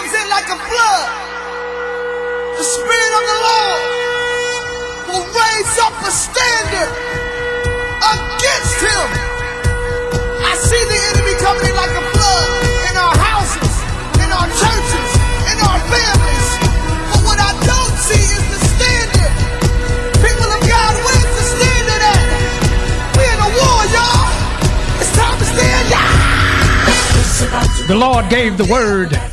comes in like a flood, the Spirit of the Lord will raise up a standard against him. I see the enemy coming in like a flood in our houses, in our churches, in our families. But what I don't see is the standard. People of God, where's the standard at? We're in a war, y'all. It's time to stand, y'all. The Lord gave the word,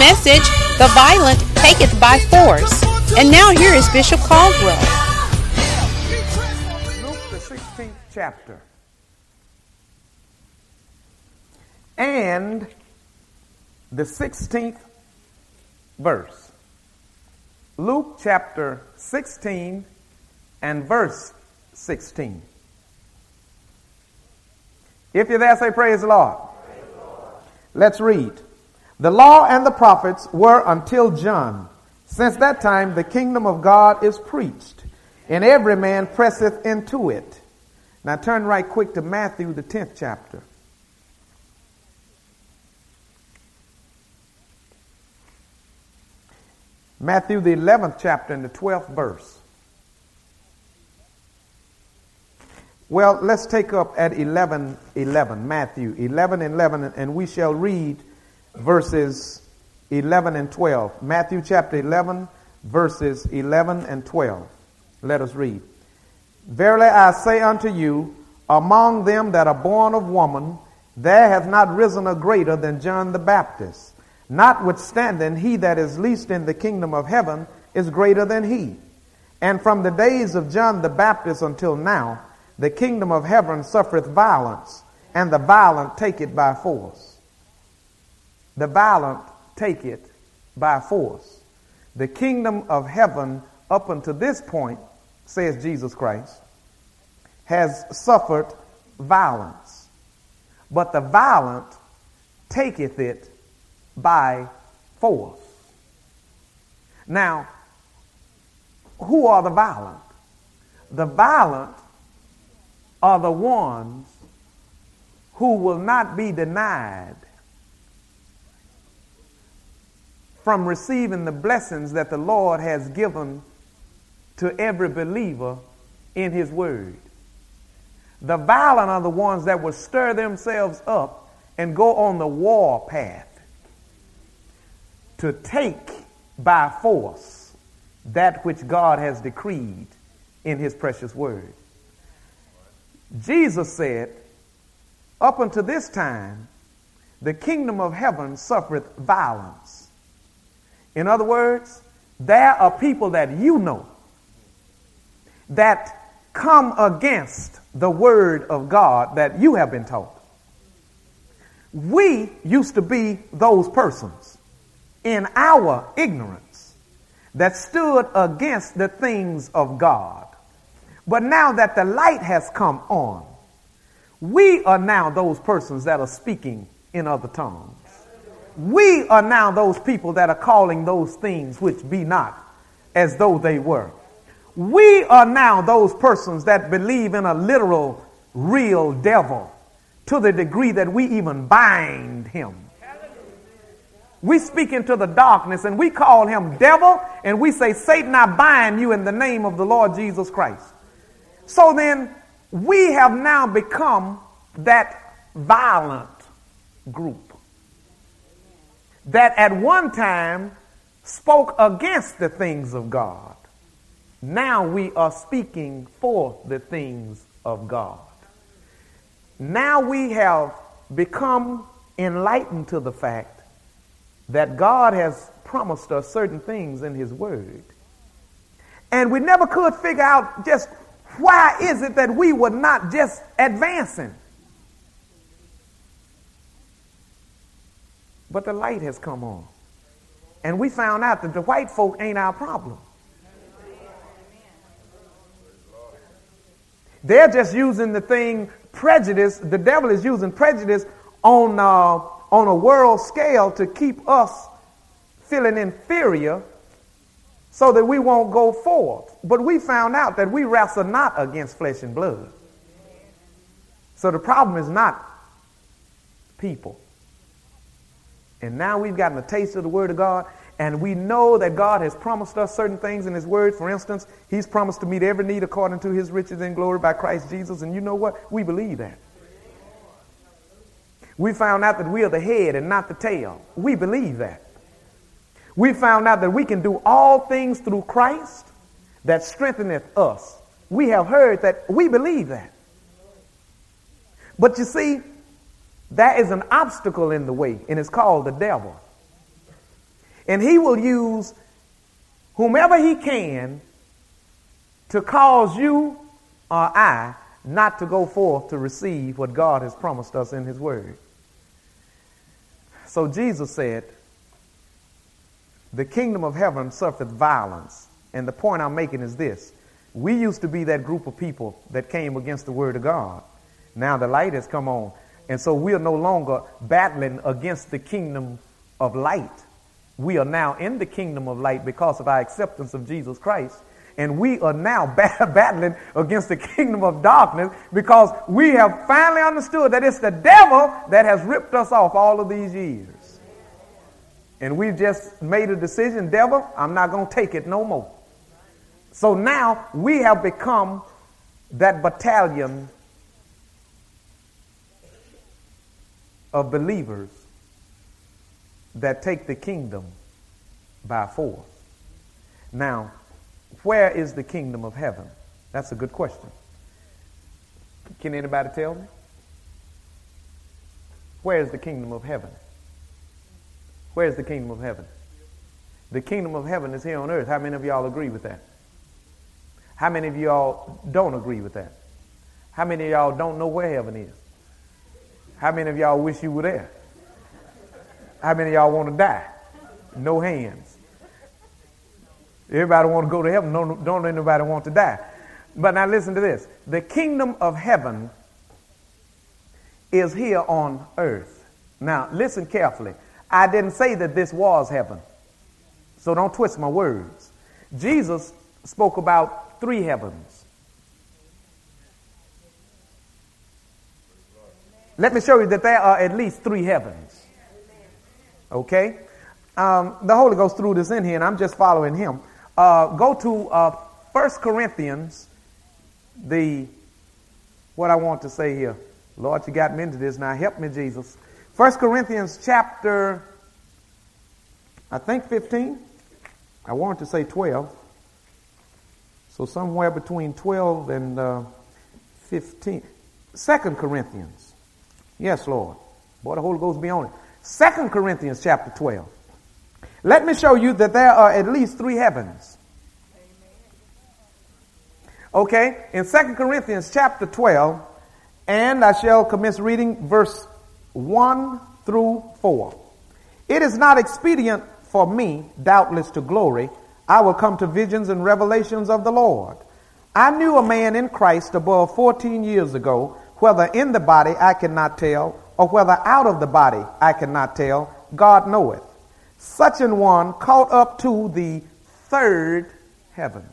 Message The violent taketh by force. And now here is Bishop Caldwell. Luke, the 16th chapter. And the 16th verse. Luke chapter 16 and verse 16. If you're there, say praise the Lord. Let's read. The law and the prophets were until John. Since that time, the kingdom of God is preached, and every man presseth into it. Now turn right quick to Matthew, the 10th chapter. Matthew, the 11th chapter, and the 12th verse. Well, let's take up at 11 11, Matthew 11 11, and we shall read verses 11 and 12. Matthew chapter 11, verses 11 and 12. Let us read. Verily I say unto you, among them that are born of woman, there hath not risen a greater than John the Baptist. Notwithstanding, he that is least in the kingdom of heaven is greater than he. And from the days of John the Baptist until now, the kingdom of heaven suffereth violence, and the violent take it by force. The violent take it by force. The kingdom of heaven, up until this point, says Jesus Christ, has suffered violence. But the violent taketh it by force. Now, who are the violent? The violent are the ones who will not be denied from receiving the blessings that the Lord has given to every believer in His Word. The violent are the ones that will stir themselves up and go on the war path to take by force that which God has decreed in His precious Word. Jesus said, Up until this time, the kingdom of heaven suffereth violence. In other words, there are people that you know that come against the word of God that you have been taught. We used to be those persons in our ignorance that stood against the things of God. But now that the light has come on, we are now those persons that are speaking in other tongues. We are now those people that are calling those things which be not as though they were. We are now those persons that believe in a literal, real devil to the degree that we even bind him. We speak into the darkness and we call him devil and we say, Satan, I bind you in the name of the Lord Jesus Christ. So then, we have now become that violent group that at one time spoke against the things of God. Now we are speaking for the things of God. Now we have become enlightened to the fact that God has promised us certain things in His Word. And we never could figure out just why is it that we were not just advancing. But the light has come on. And we found out that the white folk ain't our problem. They're just using the thing prejudice. The devil is using prejudice on uh, on a world scale to keep us feeling inferior, so that we won't go forth. But we found out that we wrestle not against flesh and blood. So the problem is not people. And now we've gotten a taste of the Word of God, and we know that God has promised us certain things in His Word. For instance, He's promised to meet every need according to His riches and glory by Christ Jesus. And you know what? We believe that. We found out that we are the head and not the tail. We believe that. We found out that we can do all things through Christ that strengtheneth us. We have heard that. We believe that. But you see, that is an obstacle in the way, and it's called the devil. And he will use whomever he can to cause you or I not to go forth to receive what God has promised us in his word. So Jesus said, The kingdom of heaven suffereth violence. And the point I'm making is this we used to be that group of people that came against the word of God. Now the light has come on. And so we are no longer battling against the kingdom of light. We are now in the kingdom of light because of our acceptance of Jesus Christ. And we are now battling against the kingdom of darkness because we have finally understood that it's the devil that has ripped us off all of these years. And we've just made a decision, devil, I'm not going to take it no more. So now we have become that battalion of believers that take the kingdom by force. Now, where is the kingdom of heaven? That's a good question. Can anybody tell me? Where is the kingdom of heaven? Where is the kingdom of heaven? The kingdom of heaven is here on earth. How many of y'all agree with that? How many of y'all don't agree with that? How many of y'all don't know where heaven is? How many of y'all wish you were there? How many of y'all want to die? No hands. Everybody want to go to heaven. Don't, anybody want to die. But now listen to this. The kingdom of heaven is here on earth. Now listen carefully. I didn't say that this was heaven. So don't twist my words. Jesus spoke about three heavens. Let me show you that there are at least three heavens. Okay? Um, the Holy Ghost threw this in here, and I'm just following him. Uh, go to uh, 1 Corinthians, the, what I want to say here. Lord, you got me into this now. Help me, Jesus. 1 Corinthians chapter, I think 15. I wanted to say 12. So somewhere between 12 and uh, 15. 2 Corinthians. Yes, Lord. Boy, the Holy Ghost be on it. Second Corinthians chapter 12. Let me show you that there are at least three heavens. Okay, in Second Corinthians chapter 12, and I shall commence reading verse 1 through 4. It is not expedient for me, doubtless, to glory. I will come to visions and revelations of the Lord. I knew a man in Christ above 14 years ago whether in the body I cannot tell, or whether out of the body I cannot tell, God knoweth. Such an one caught up to the third heaven.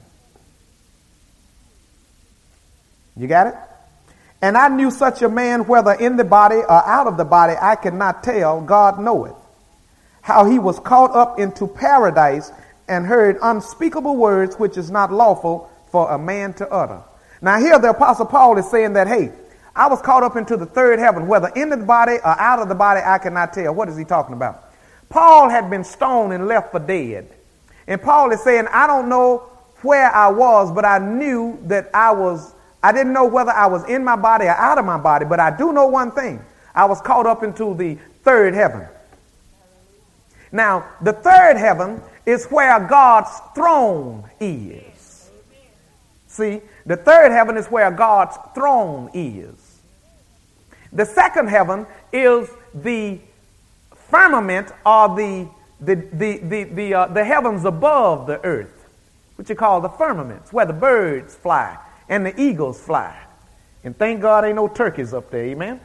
You got it? And I knew such a man, whether in the body or out of the body, I cannot tell, God knoweth. How he was caught up into paradise and heard unspeakable words which is not lawful for a man to utter. Now, here the Apostle Paul is saying that, hey, I was caught up into the third heaven, whether in the body or out of the body, I cannot tell. What is he talking about? Paul had been stoned and left for dead. And Paul is saying, I don't know where I was, but I knew that I was, I didn't know whether I was in my body or out of my body, but I do know one thing. I was caught up into the third heaven. Now, the third heaven is where God's throne is. See, the third heaven is where God's throne is. The second heaven is the firmament or the, the, the, the, the, uh, the heavens above the earth, which you call the firmaments, where the birds fly and the eagles fly. And thank God ain't no turkeys up there, amen?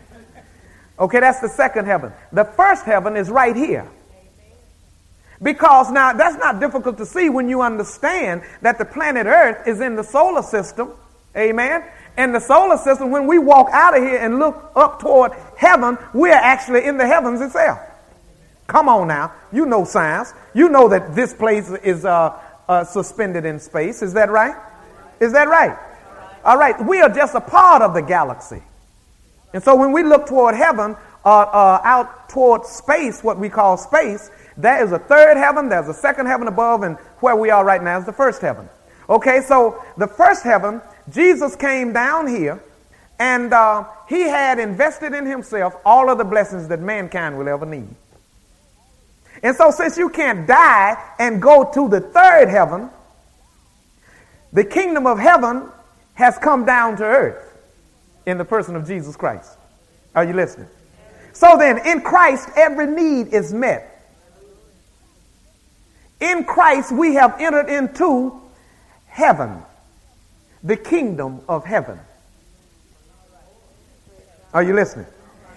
Okay, that's the second heaven. The first heaven is right here. Because now that's not difficult to see when you understand that the planet Earth is in the solar system. Amen. And the solar system, when we walk out of here and look up toward heaven, we're actually in the heavens itself. Come on now. You know science. You know that this place is uh, uh, suspended in space. Is that right? Is that right? All right. We are just a part of the galaxy. And so when we look toward heaven, uh, uh out toward space, what we call space, there is a third heaven, there's a second heaven above, and where we are right now is the first heaven. Okay, so the first heaven, Jesus came down here, and uh, he had invested in himself all of the blessings that mankind will ever need. And so, since you can't die and go to the third heaven, the kingdom of heaven has come down to earth in the person of Jesus Christ. Are you listening? So then, in Christ, every need is met. In Christ, we have entered into heaven, the kingdom of heaven. Are you listening?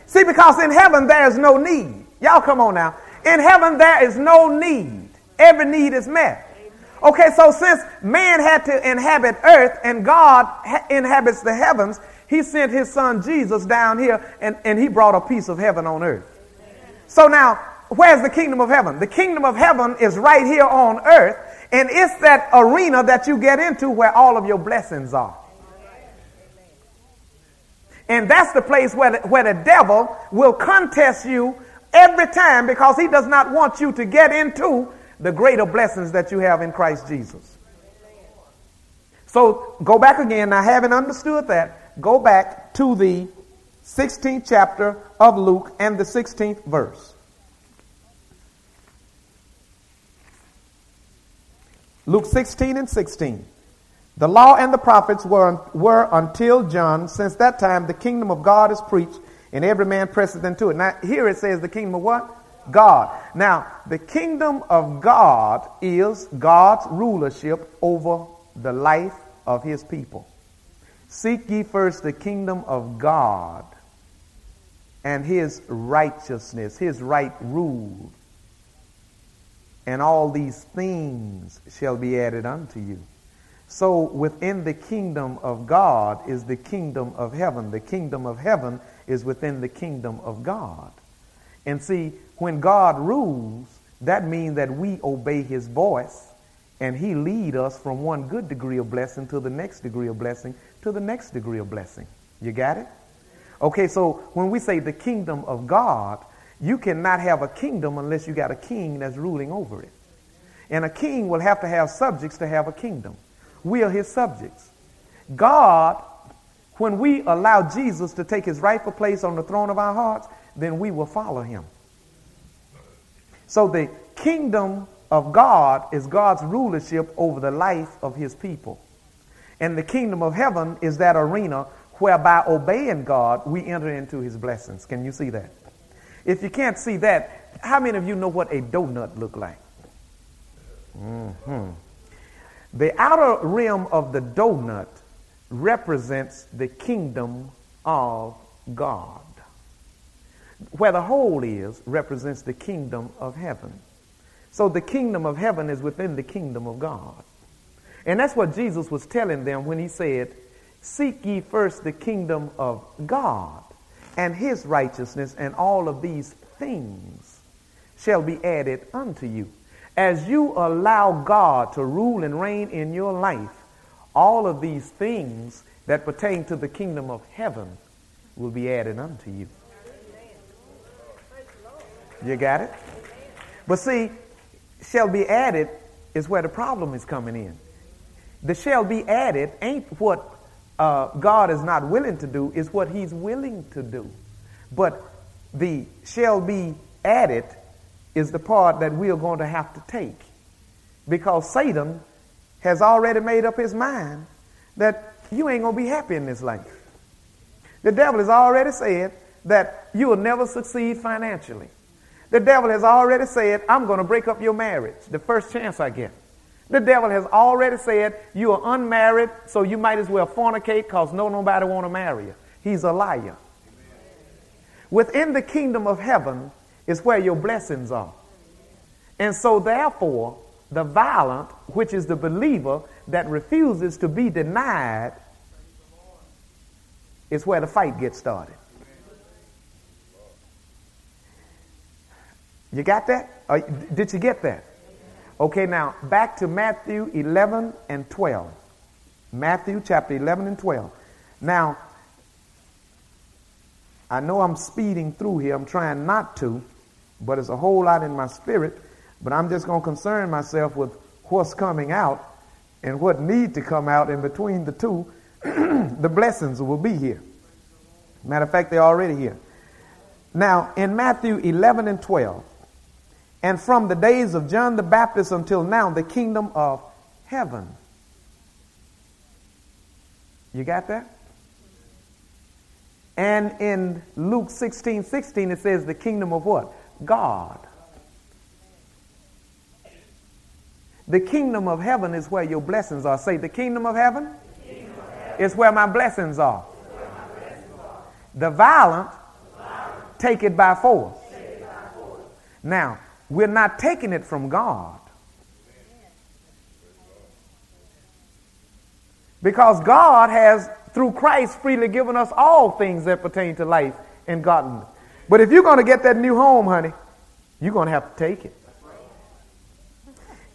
See, because in heaven there is no need. Y'all come on now. In heaven there is no need. Every need is met. Okay, so since man had to inhabit earth and God ha- inhabits the heavens, he sent his son Jesus down here and, and he brought a piece of heaven on earth. So now, where's the kingdom of heaven? The kingdom of heaven is right here on earth, and it's that arena that you get into where all of your blessings are. And that's the place where the, where the devil will contest you every time because he does not want you to get into the greater blessings that you have in Christ Jesus. So go back again. Now, having understood that, go back to the 16th chapter of Luke and the 16th verse. Luke 16 and 16. The law and the prophets were, were until John. Since that time, the kingdom of God is preached, and every man presses into it. Now, here it says the kingdom of what? God. Now, the kingdom of God is God's rulership over the life of his people. Seek ye first the kingdom of God and his righteousness, his right rule and all these things shall be added unto you. So within the kingdom of God is the kingdom of heaven. The kingdom of heaven is within the kingdom of God. And see, when God rules, that means that we obey his voice and he lead us from one good degree of blessing to the next degree of blessing to the next degree of blessing. You got it? Okay, so when we say the kingdom of God, you cannot have a kingdom unless you got a king that's ruling over it. And a king will have to have subjects to have a kingdom. We are his subjects. God, when we allow Jesus to take his rightful place on the throne of our hearts, then we will follow him. So the kingdom of God is God's rulership over the life of his people. And the kingdom of heaven is that arena whereby obeying God, we enter into his blessings. Can you see that? If you can't see that, how many of you know what a donut look like? Mm-hmm. The outer rim of the donut represents the kingdom of God. Where the hole is represents the kingdom of heaven. So the kingdom of heaven is within the kingdom of God. And that's what Jesus was telling them when he said, Seek ye first the kingdom of God and his righteousness, and all of these things shall be added unto you. As you allow God to rule and reign in your life, all of these things that pertain to the kingdom of heaven will be added unto you. You got it? But see, shall be added is where the problem is coming in. The shall be added ain't what uh, God is not willing to do is what he's willing to do. But the shall be added is the part that we are going to have to take because Satan has already made up his mind that you ain't going to be happy in this life. The devil has already said that you will never succeed financially. The devil has already said, I'm going to break up your marriage the first chance I get. The devil has already said you are unmarried, so you might as well fornicate because no nobody want to marry you. He's a liar. Within the kingdom of heaven is where your blessings are. And so therefore, the violent, which is the believer that refuses to be denied, is where the fight gets started. You got that? Or did you get that? Okay, now back to Matthew 11 and 12. Matthew chapter 11 and 12. Now, I know I'm speeding through here. I'm trying not to, but it's a whole lot in my spirit. But I'm just going to concern myself with what's coming out and what need to come out in between the two. the blessings will be here. Matter of fact, they're already here. Now, in Matthew 11 and 12, and from the days of John the Baptist until now, the kingdom of heaven. You got that? And in Luke 16 16, it says the kingdom of what? God. The kingdom of heaven is where your blessings are. Say, the kingdom of heaven, kingdom of heaven. is where my blessings are. My blessings are. The, violent the violent take it force. It by force. Now, we're not taking it from God. Because God has, through Christ, freely given us all things that pertain to life and godliness. But if you're going to get that new home, honey, you're going to have to take it.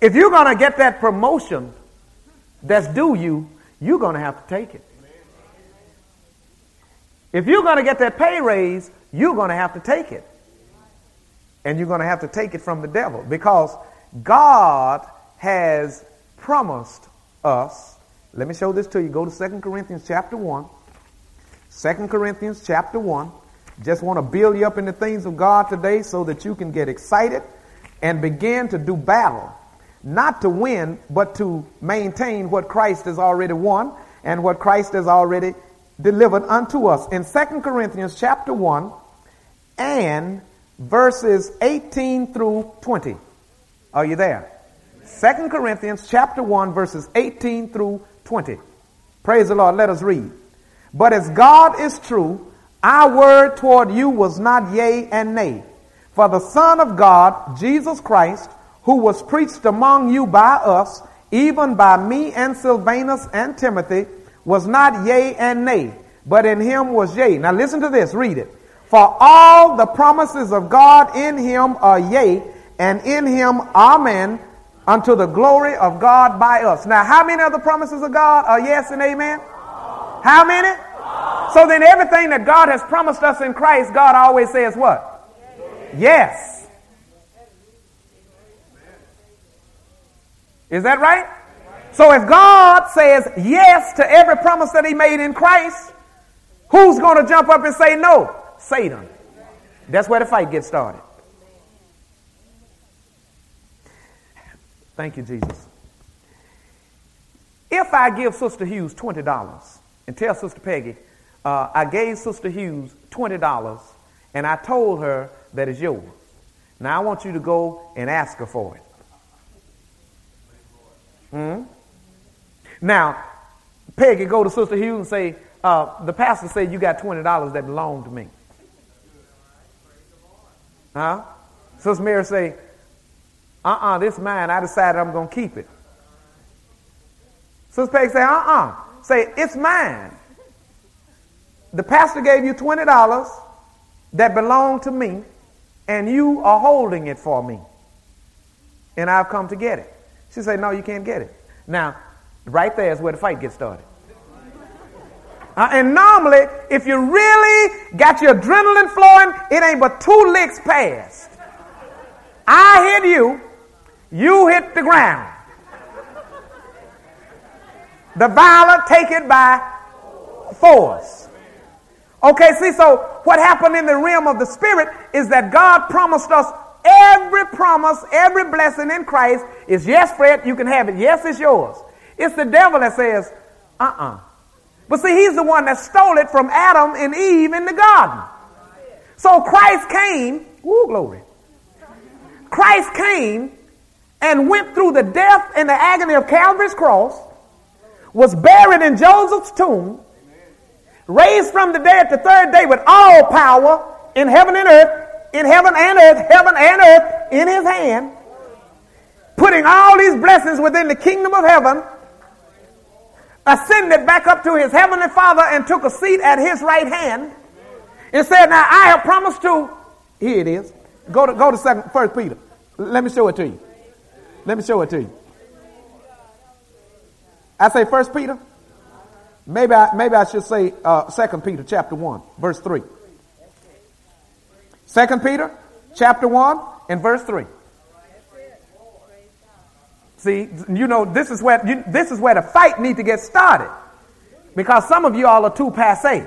If you're going to get that promotion that's due you, you're going to have to take it. If you're going to get that pay raise, you're going to have to take it. And you're going to have to take it from the devil because God has promised us. Let me show this to you. Go to 2 Corinthians chapter 1. 2 Corinthians chapter 1. Just want to build you up in the things of God today so that you can get excited and begin to do battle. Not to win, but to maintain what Christ has already won and what Christ has already delivered unto us. In 2 Corinthians chapter 1 and verses 18 through 20. Are you there? Second Corinthians chapter 1 verses 18 through 20. Praise the Lord. Let us read. But as God is true, our word toward you was not yea and nay. For the Son of God, Jesus Christ, who was preached among you by us, even by me and Silvanus and Timothy, was not yea and nay, but in him was yea. Now listen to this, read it. For all the promises of God in him are yea, and in him amen, unto the glory of God by us. Now, how many of the promises of God are yes and amen? How many? So then everything that God has promised us in Christ, God always says what? Yes. Is that right? So if God says yes to every promise that he made in Christ, who's going to jump up and say no? Satan. That's where the fight gets started. Thank you, Jesus. If I give Sister Hughes $20 and tell Sister Peggy, uh, I gave Sister Hughes $20 and I told her that it's yours. Now I want you to go and ask her for it. Hmm? Now, Peggy go to Sister Hughes and say, uh, the pastor said you got $20 that belonged to me. Huh? Sister Mary say, uh-uh, this mine, I decided I'm going to keep it. Sister Peg say, uh-uh. Say, it's mine. The pastor gave you $20 that belonged to me, and you are holding it for me. And I've come to get it. She said, no, you can't get it. Now, right there is where the fight gets started. Uh, and normally, if you really got your adrenaline flowing, it ain't but two licks past. I hit you, you hit the ground. The violent take it by force. Okay, see, so what happened in the realm of the spirit is that God promised us every promise, every blessing in Christ is yes, Fred, you can have it. Yes, it's yours. It's the devil that says, uh uh-uh. uh But see, he's the one that stole it from Adam and Eve in the garden. So Christ came, woo, glory. Christ came and went through the death and the agony of Calvary's cross, was buried in Joseph's tomb, raised from the dead the third day with all power in heaven and earth, in heaven and earth, heaven and earth in his hand, putting all these blessings within the kingdom of heaven, ascended back up to his heavenly Father and took a seat at his right hand, and said, Now I have promised to, here it is. Go to go to second first Peter. Let me show it to you. Let me show it to you. I say First Peter. Maybe I, maybe I should say uh, Second Peter chapter one, verse three. Second Peter chapter one and verse three. See, you know this is where you, this is where the fight need to get started, because some of you all are too passe.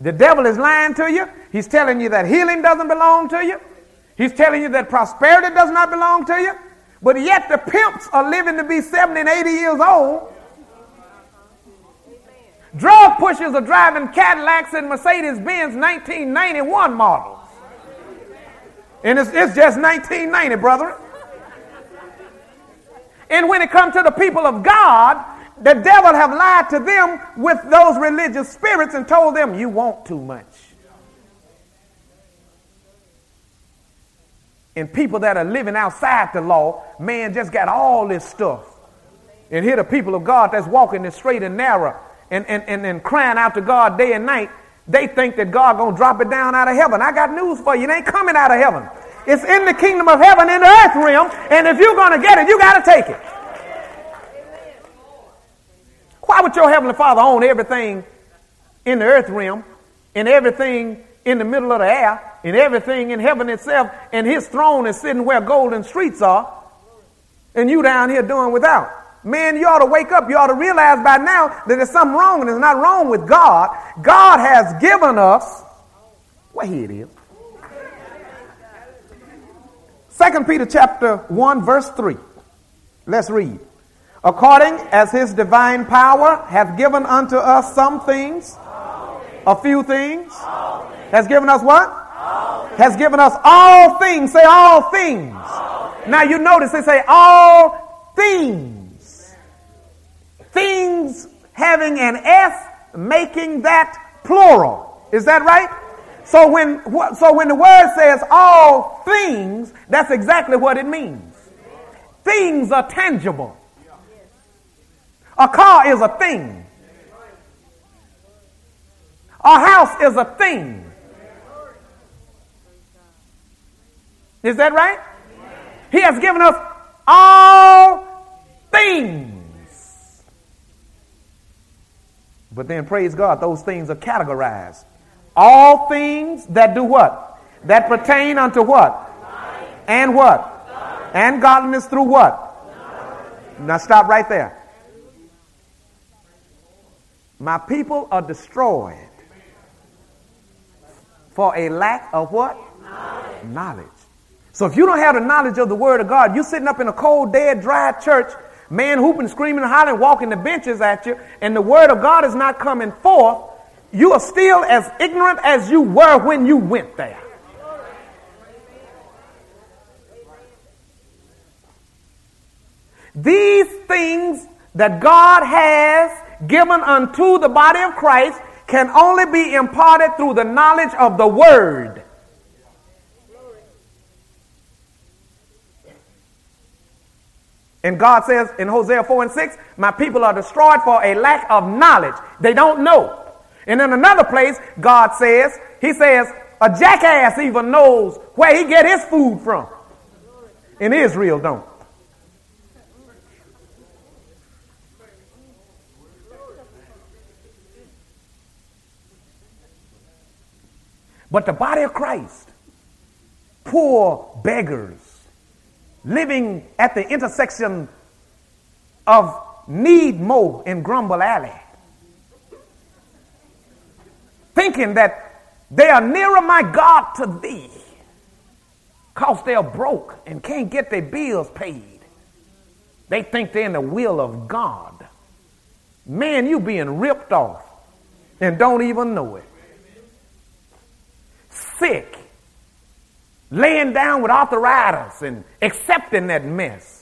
The devil is lying to you. He's telling you that healing doesn't belong to you. He's telling you that prosperity does not belong to you. But yet the pimps are living to be 70 and 80 years old. Drug pushers are driving Cadillacs and Mercedes Benz 1991 models. And it's, it's just 1990, brother. And when it comes to the people of God, the devil have lied to them with those religious spirits and told them, you want too much. and people that are living outside the law, man, just got all this stuff. And here the people of God that's walking the straight and narrow and, and, and, and crying out to God day and night, they think that God gonna drop it down out of heaven. I got news for you. It ain't coming out of heaven. It's in the kingdom of heaven in the earth realm, and if you're gonna get it, you gotta take it. Why would your heavenly father own everything in the earth realm and everything in the middle of the air and everything in heaven itself, and his throne is sitting where golden streets are, and you down here doing without. Man, you ought to wake up. You ought to realize by now that there's something wrong, and it's not wrong with God. God has given us, well, here it is. Second Peter chapter 1, verse 3. Let's read. According as his divine power hath given unto us some things, a few things, has given us what? has given us all things. Say all things. all things. Now you notice they say all things. Things having an S making that plural. Is that right? So when so when the word says all things, that's exactly what it means. Things are tangible. A car is a thing. A house is a thing. Is that right? He has given us all things. But then, praise God, those things are categorized. All things that do what? That pertain unto what? And what? And godliness through what? Now stop right there. My people are destroyed for a lack of what? Knowledge. So if you don't have the knowledge of the word of God, you're sitting up in a cold, dead, dry church, man hooping, screaming, hollering, walking the benches at you, and the word of God is not coming forth, you are still as ignorant as you were when you went there. These things that God has given unto the body of Christ can only be imparted through the knowledge of the Word. And God says in Hosea 4 and 6, My people are destroyed for a lack of knowledge. They don't know. And in another place, God says, He says, a jackass even knows where he get his food from. And Israel don't. But the body of Christ, poor beggars, living at the intersection of Needmo and Grumble Alley, thinking that they are nearer my God to thee because they're broke and can't get their bills paid. They think they're in the will of God. Man, you being ripped off and don't even know it. Sick, laying down with arthritis and accepting that mess.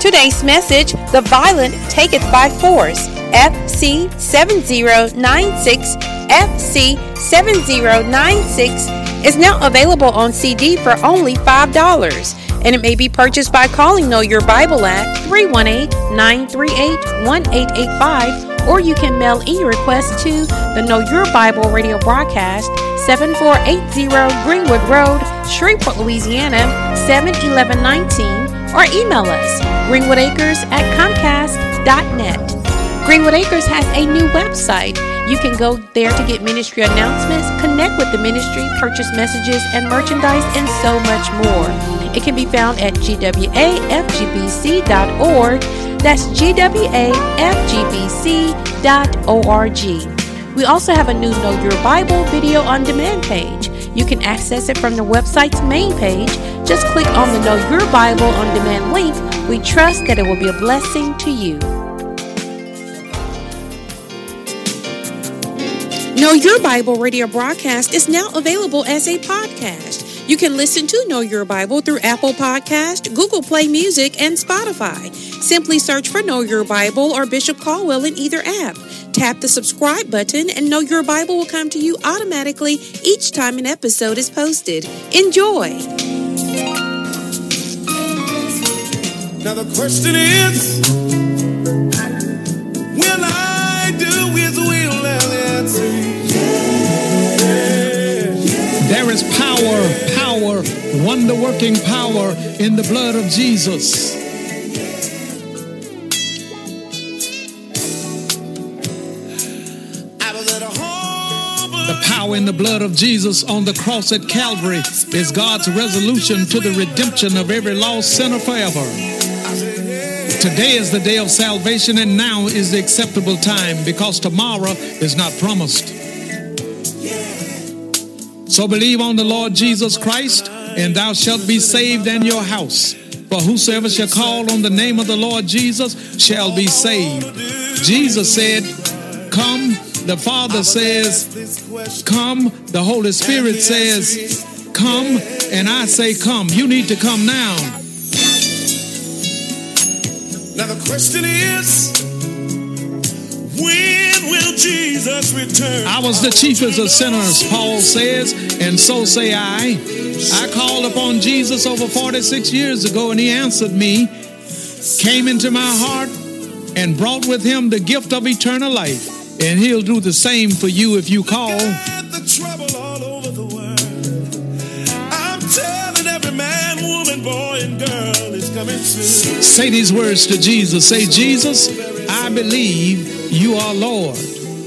Today's message The Violent Taketh by Force, FC 7096, FC 7096 is now available on CD for only $5 and it may be purchased by calling Know Your Bible at 318-938-1885 or you can mail your request to the Know Your Bible radio broadcast 7480 Greenwood Road, Shreveport, Louisiana 71119 or email us greenwoodacres at comcast.net. Greenwood Acres has a new website. You can go there to get ministry announcements, connect with the ministry, purchase messages and merchandise, and so much more. It can be found at gwafgbc.org. That's gwafgbc.org. We also have a new Know Your Bible video on demand page. You can access it from the website's main page. Just click on the Know Your Bible on demand link. We trust that it will be a blessing to you. Know Your Bible radio broadcast is now available as a podcast. You can listen to Know Your Bible through Apple Podcast, Google Play Music, and Spotify. Simply search for Know Your Bible or Bishop Caldwell in either app. Tap the subscribe button and Know Your Bible will come to you automatically each time an episode is posted. Enjoy! Now the question is, will I do his will? And the answer yeah. There is power, power, wonder working power in the blood of Jesus. Power in the blood of Jesus on the cross at Calvary is God's resolution to the redemption of every lost sinner forever. Today is the day of salvation, and now is the acceptable time because tomorrow is not promised. So believe on the Lord Jesus Christ, and thou shalt be saved and your house. For whosoever shall call on the name of the Lord Jesus shall be saved. Jesus said, Come. The Father says, Come. The Holy Spirit says, Come. And I say, Come. You need to come now. now the question is, when will Jesus return? I was the chiefest of sinners, Paul says, and so say I. I called upon Jesus over 46 years ago, and he answered me, came into my heart, and brought with him the gift of eternal life. And he'll do the same for you if you call. The trouble all over the world. I'm telling every man, woman, boy, and girl is coming soon. Say these words to Jesus. Say, Jesus, I believe you are Lord.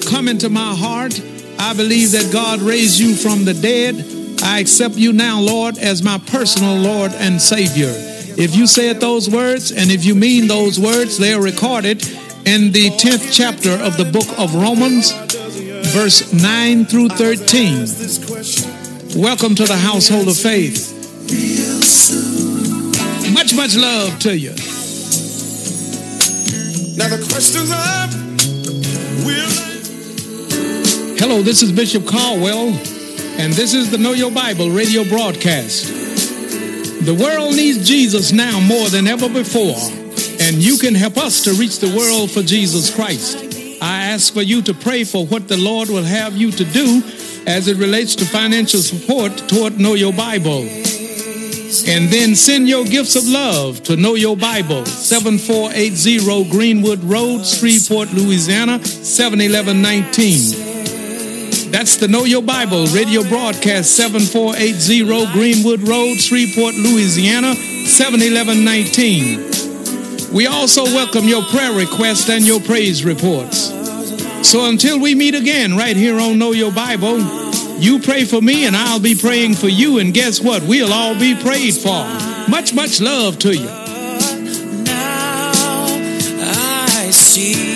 Come into my heart. I believe that God raised you from the dead. I accept you now, Lord, as my personal Lord and Savior. If you said those words and if you mean those words, they are recorded in the 10th chapter of the book of Romans, verse 9 through 13. Welcome to the household of faith. Much, much love to you. now the questions are, will Hello, this is Bishop Caldwell, and this is the Know Your Bible radio broadcast. The world needs Jesus now more than ever before, and you can help us to reach the world for Jesus Christ. I ask for you to pray for what the Lord will have you to do as it relates to financial support toward Know Your Bible. And then send your gifts of love to Know Your Bible, 7480 Greenwood Road, Shreveport, Louisiana, 71119. That's the Know Your Bible radio broadcast, 7480 Greenwood Road, Shreveport, Louisiana, 71119. We also welcome your prayer requests and your praise reports. So until we meet again right here on Know Your Bible, you pray for me and I'll be praying for you. And guess what? We'll all be prayed for. Much, much love to you. Now I see